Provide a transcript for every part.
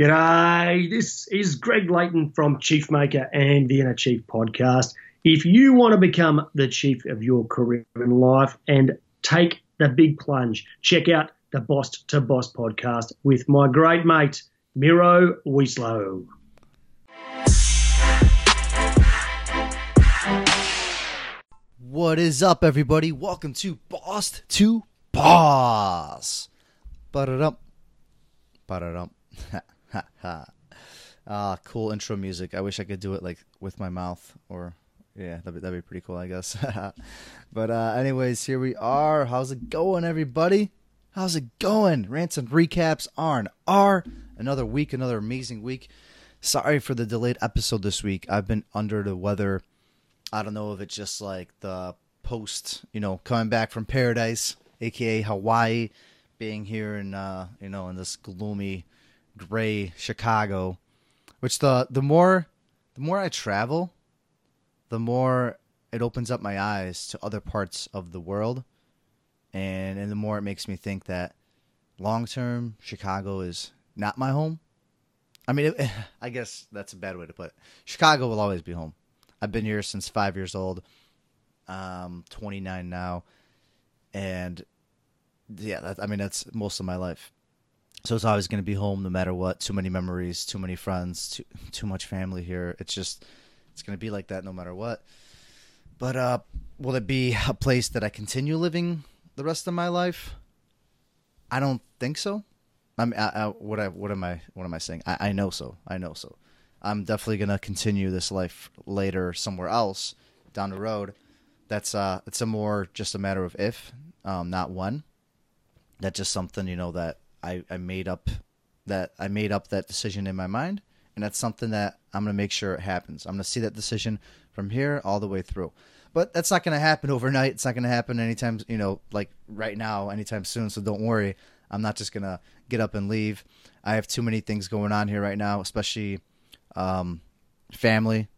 G'day, this is Greg Layton from Chief Maker and Inner Chief podcast. If you want to become the chief of your career in life and take the big plunge, check out the Boss to Boss podcast with my great mate, Miro Wieslow. What is up, everybody? Welcome to Boss to Boss. Ba-da-dum. Ba-da-dum. ah, cool intro music. I wish I could do it like with my mouth or yeah, that'd be, that'd be pretty cool, I guess. but uh, anyways, here we are. How's it going, everybody? How's it going? Rants and recaps R and R. Another week, another amazing week. Sorry for the delayed episode this week. I've been under the weather. I don't know if it's just like the post, you know, coming back from paradise, aka Hawaii, being here in uh, you know, in this gloomy gray Chicago, which the the more the more I travel, the more it opens up my eyes to other parts of the world, and and the more it makes me think that long term Chicago is not my home. I mean, it, I guess that's a bad way to put it. Chicago will always be home. I've been here since five years old. Um, 29 now, and yeah, that, I mean that's most of my life. So it's always going to be home no matter what. Too many memories, too many friends, too too much family here. It's just it's going to be like that no matter what. But uh, will it be a place that I continue living the rest of my life? I don't think so. I mean, I, I, what I what am I what am I saying? I, I know so. I know so. I'm definitely gonna continue this life later somewhere else down the road. That's uh, it's a more just a matter of if, um, not when. That's just something you know that I, I made up that I made up that decision in my mind, and that's something that I'm gonna make sure it happens. I'm gonna see that decision from here all the way through. But that's not gonna happen overnight. It's not gonna happen anytime you know, like right now, anytime soon. So don't worry. I'm not just gonna get up and leave. I have too many things going on here right now, especially um, family.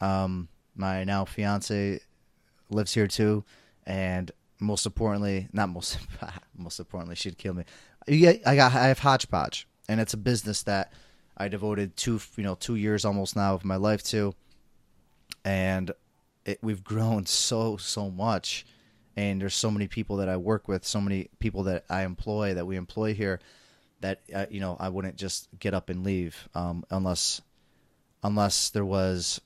Um, my now fiance lives here too, and most importantly, not most most importantly, she'd kill me. I got I have Hodgepodge, and it's a business that I devoted two you know two years almost now of my life to, and it, we've grown so so much, and there's so many people that I work with, so many people that I employ that we employ here, that uh, you know I wouldn't just get up and leave um, unless unless there was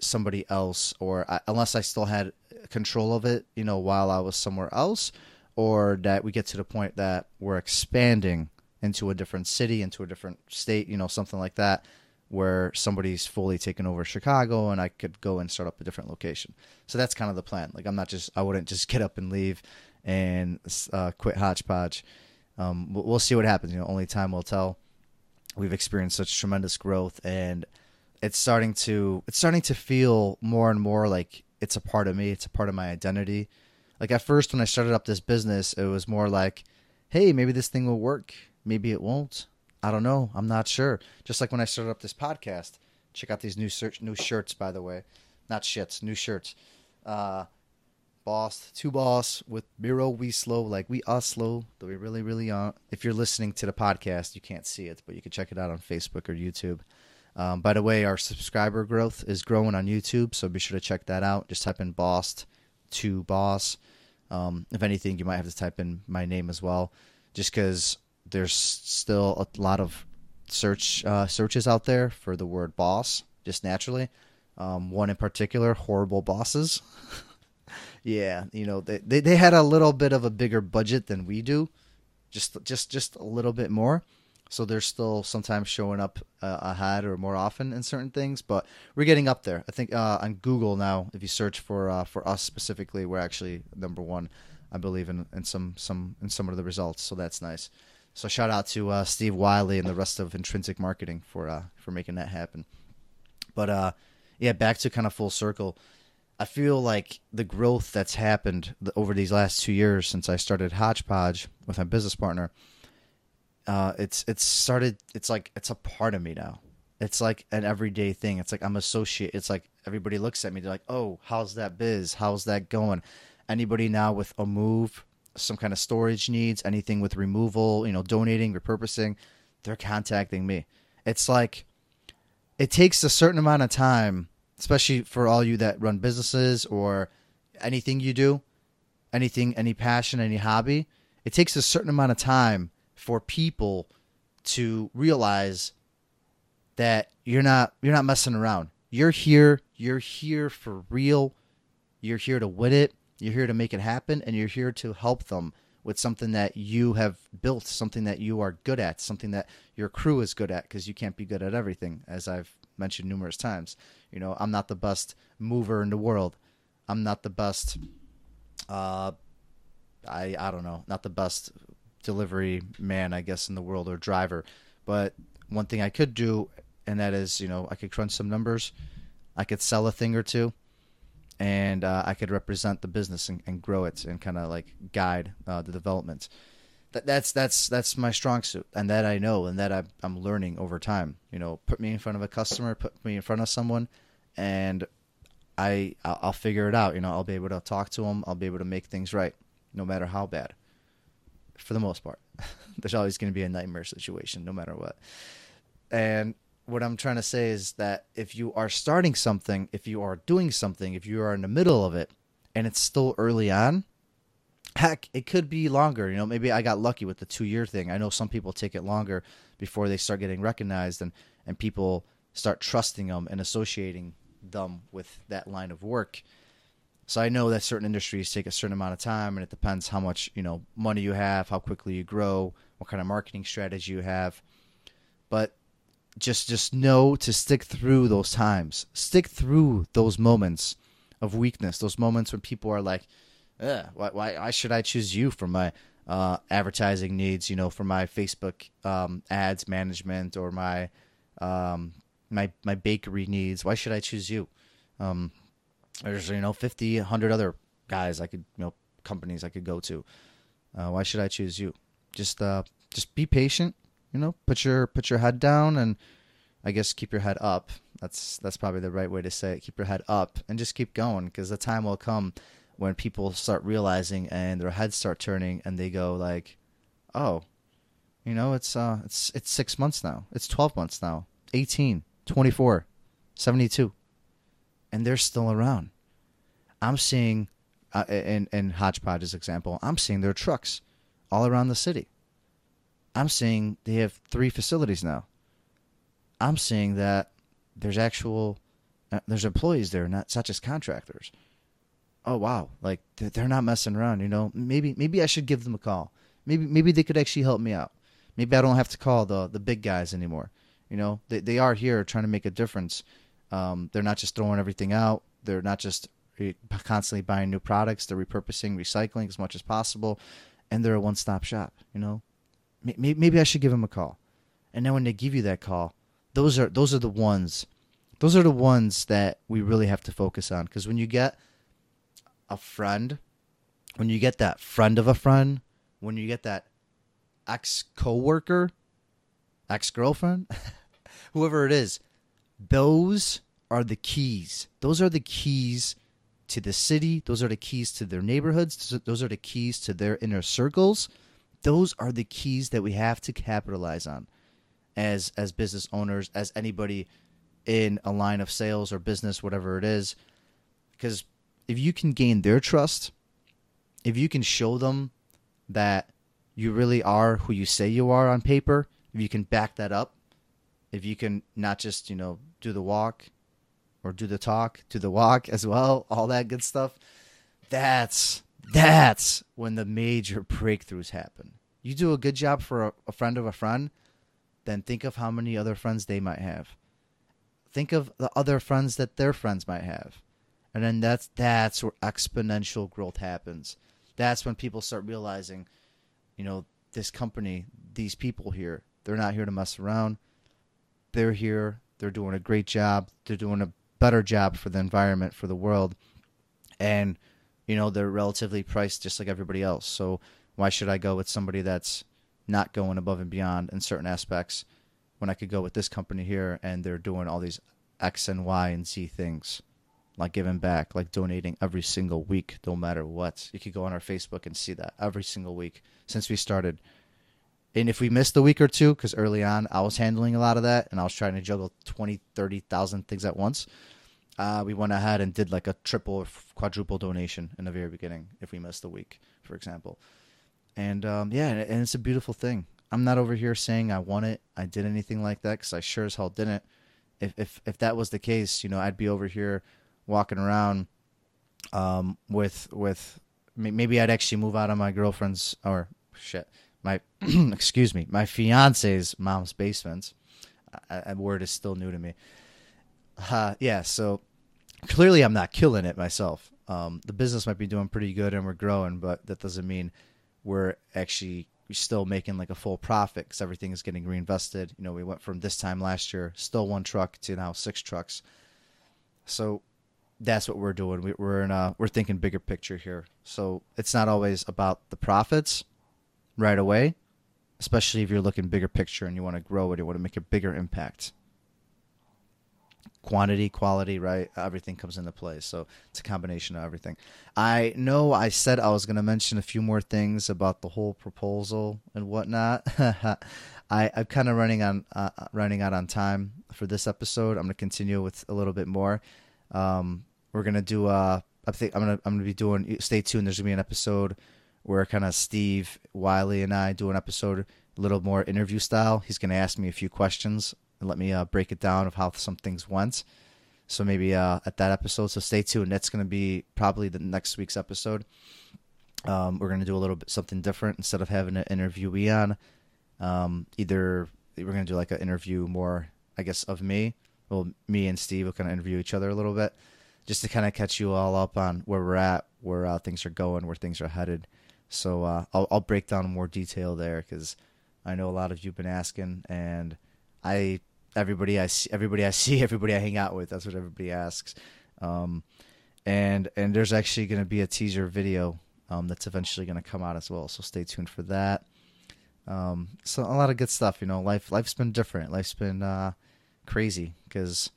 somebody else or I, unless I still had control of it, you know, while I was somewhere else, or that we get to the point that we're expanding into a different city, into a different state, you know, something like that, where somebody's fully taken over Chicago and I could go and start up a different location. So that's kind of the plan. Like I'm not just, I wouldn't just get up and leave and uh, quit Hodgepodge. Um, we'll see what happens. You know, only time will tell. We've experienced such tremendous growth and it's starting to it's starting to feel more and more like it's a part of me it's a part of my identity like at first when i started up this business it was more like hey maybe this thing will work maybe it won't. I don't know. I'm not sure. Just like when i started up this podcast. Check out these new search new shirts by the way. Not shits new shirts. Uh boss to boss with Miro we slow like we are slow though we really really are if you're listening to the podcast you can't see it but you can check it out on facebook or youtube. Um, by the way, our subscriber growth is growing on YouTube, so be sure to check that out. Just type in Boss to Boss. Um, if anything, you might have to type in my name as well, just because there's still a lot of search uh, searches out there for the word boss, just naturally. Um, one in particular, horrible bosses. yeah, you know they, they they had a little bit of a bigger budget than we do, just just just a little bit more so they're still sometimes showing up uh, ahead or more often in certain things. But we're getting up there. I think uh, on Google now, if you search for uh, for us specifically, we're actually number one. I believe in, in some some in some of the results. So that's nice. So shout out to uh, Steve Wiley and the rest of Intrinsic Marketing for uh, for making that happen. But uh, yeah, back to kind of full circle. I feel like the growth that's happened over these last two years since I started Hodgepodge with my business partner uh, it's it's started. It's like it's a part of me now. It's like an everyday thing. It's like I'm associate. It's like everybody looks at me. They're like, "Oh, how's that biz? How's that going?" Anybody now with a move, some kind of storage needs, anything with removal, you know, donating, repurposing, they're contacting me. It's like it takes a certain amount of time, especially for all you that run businesses or anything you do, anything, any passion, any hobby. It takes a certain amount of time for people to realize that you're not you're not messing around. You're here. You're here for real. You're here to win it. You're here to make it happen, and you're here to help them with something that you have built, something that you are good at, something that your crew is good at, because you can't be good at everything, as I've mentioned numerous times. You know, I'm not the best mover in the world. I'm not the best. Uh, I I don't know, not the best delivery man, I guess, in the world or driver. But one thing I could do, and that is, you know, I could crunch some numbers. I could sell a thing or two and uh, I could represent the business and, and grow it and kind of like guide uh, the development. That, that's that's that's my strong suit, and that I know, and that I'm, I'm learning over time. You know, put me in front of a customer, put me in front of someone, and I I'll, I'll figure it out. You know, I'll be able to talk to them. I'll be able to make things right, no matter how bad. For the most part, there's always going to be a nightmare situation, no matter what. And what I'm trying to say is that if you are starting something, if you are doing something, if you are in the middle of it and it's still early on, heck, it could be longer. You know, maybe I got lucky with the two year thing. I know some people take it longer before they start getting recognized and, and people start trusting them and associating them with that line of work. So I know that certain industries take a certain amount of time and it depends how much, you know, money you have, how quickly you grow, what kind of marketing strategy you have. But just just know to stick through those times. Stick through those moments of weakness those moments when people are like why, why, why should i choose you for my uh, advertising needs you know for my facebook um, ads management or my um, my my bakery needs? Why should i choose you? Um, there's you know 50 100 other guys i could you know companies i could go to uh, why should i choose you just uh just be patient you know, put your put your head down and I guess keep your head up. That's that's probably the right way to say it. Keep your head up and just keep going because the time will come when people start realizing and their heads start turning and they go like, "Oh, you know, it's uh it's it's 6 months now. It's 12 months now. 18, 24, 72." And they're still around. I'm seeing uh, in in Hodgepodge's example, I'm seeing their trucks all around the city. I'm seeing they have three facilities now. I'm seeing that there's actual uh, there's employees there, not such as contractors. Oh wow, like they're not messing around. You know, maybe maybe I should give them a call. Maybe maybe they could actually help me out. Maybe I don't have to call the the big guys anymore. You know, they they are here trying to make a difference. Um, they're not just throwing everything out. They're not just constantly buying new products. They're repurposing, recycling as much as possible, and they're a one stop shop. You know, maybe, maybe I should give them a call. And then when they give you that call, those are those are the ones, those are the ones that we really have to focus on. Because when you get a friend, when you get that friend of a friend, when you get that ex coworker, ex girlfriend, whoever it is, those are the keys. Those are the keys to the city. Those are the keys to their neighborhoods. Those are the keys to their inner circles those are the keys that we have to capitalize on as as business owners as anybody in a line of sales or business whatever it is because if you can gain their trust if you can show them that you really are who you say you are on paper if you can back that up if you can not just you know do the walk or do the talk do the walk as well all that good stuff that's that's when the major breakthroughs happen. You do a good job for a, a, friend of a friend, then think of how many other friends they might have. Think of the other friends that their friends might have. And then that's that's where exponential growth happens. That's when people start realizing, you know, this company, these people here, they're not here to mess around. They're here, they're doing a great job, they're doing a better job for the environment, for the world. And you know they're relatively priced just like everybody else. So why should I go with somebody that's not going above and beyond in certain aspects when I could go with this company here and they're doing all these X and Y and Z things, like giving back, like donating every single week, no matter what. You could go on our Facebook and see that every single week since we started. And if we missed a week or two, because early on I was handling a lot of that and I was trying to juggle 20, 30,000 things at once, uh, we went ahead and did like a triple or quadruple donation in the very beginning if we missed a week, for example. And um, yeah, and it's a beautiful thing. I'm not over here saying I won it, I did anything like that, because I sure as hell didn't. If, if if that was the case, you know, I'd be over here walking around um, with with maybe I'd actually move out of my girlfriend's or shit my excuse me my fiance's mom's basement. A word is still new to me. Uh, yeah, so clearly I'm not killing it myself. Um, the business might be doing pretty good and we're growing, but that doesn't mean we're actually still making like a full profit because everything is getting reinvested. You know, we went from this time last year, still one truck to now six trucks. So that's what we're doing. We, are in a, we're thinking bigger picture here. So it's not always about the profits right away, especially if you're looking bigger picture and you want to grow it, you want to make a bigger impact. Quantity, quality, right? Everything comes into play. So it's a combination of everything. I know I said I was going to mention a few more things about the whole proposal and whatnot. I, I'm kind of running on uh, running out on time for this episode. I'm going to continue with a little bit more. Um, we're gonna do uh I think I'm gonna I'm gonna be doing stay tuned, there's gonna be an episode where kind of Steve, Wiley and I do an episode a little more interview style. He's gonna ask me a few questions and let me uh, break it down of how some things went. So maybe uh, at that episode, so stay tuned. That's gonna be probably the next week's episode. Um, we're gonna do a little bit something different instead of having an interviewee on. Um, either we're gonna do like an interview more, I guess, of me. Well, me and Steve will kind of interview each other a little bit just to kind of catch you all up on where we're at, where uh, things are going, where things are headed. So uh, I'll, I'll break down more detail there because I know a lot of you've been asking, and I everybody I see, everybody I see, everybody I hang out with, that's what everybody asks. Um, and and there's actually going to be a teaser video um, that's eventually going to come out as well. So stay tuned for that. Um, so a lot of good stuff, you know. Life life's been different. Life's been uh, crazy because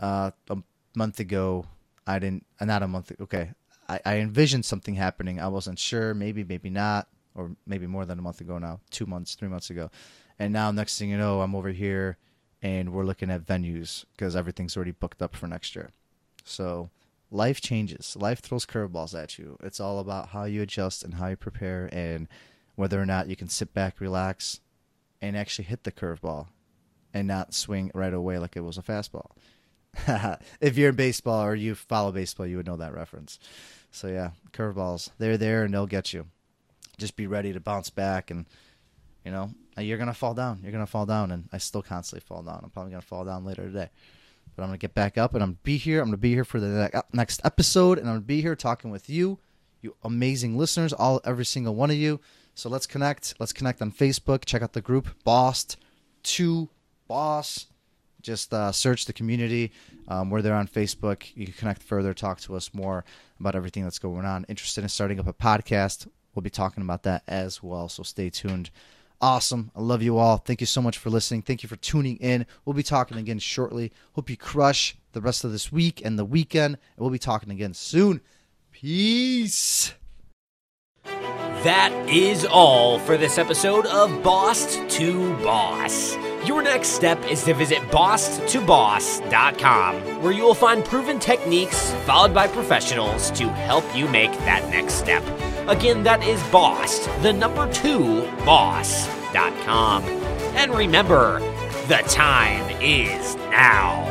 uh, um, month ago, I didn't, not a month, okay, I, I envisioned something happening. I wasn't sure, maybe, maybe not, or maybe more than a month ago now, two months, three months ago. And now, next thing you know, I'm over here and we're looking at venues because everything's already booked up for next year. So life changes. Life throws curveballs at you. It's all about how you adjust and how you prepare and whether or not you can sit back, relax, and actually hit the curveball and not swing right away like it was a fastball. if you're in baseball or you follow baseball, you would know that reference. So yeah, curveballs, they're there and they'll get you. Just be ready to bounce back, and you know you're gonna fall down. You're gonna fall down, and I still constantly fall down. I'm probably gonna fall down later today, but I'm gonna get back up, and I'm gonna be here. I'm gonna be here for the next episode, and I'm gonna be here talking with you, you amazing listeners, all every single one of you. So let's connect. Let's connect on Facebook. Check out the group Boss to Boss just uh, search the community. Um, we're there on Facebook. You can connect further, talk to us more about everything that's going on. Interested in starting up a podcast? We'll be talking about that as well. So stay tuned. Awesome. I love you all. Thank you so much for listening. Thank you for tuning in. We'll be talking again shortly. Hope you crush the rest of this week and the weekend. And we'll be talking again soon. Peace. That is all for this episode of Boss to Boss. Your next step is to visit bosstoboss.com, where you will find proven techniques followed by professionals to help you make that next step. Again, that is boss, the number two, boss.com. And remember, the time is now.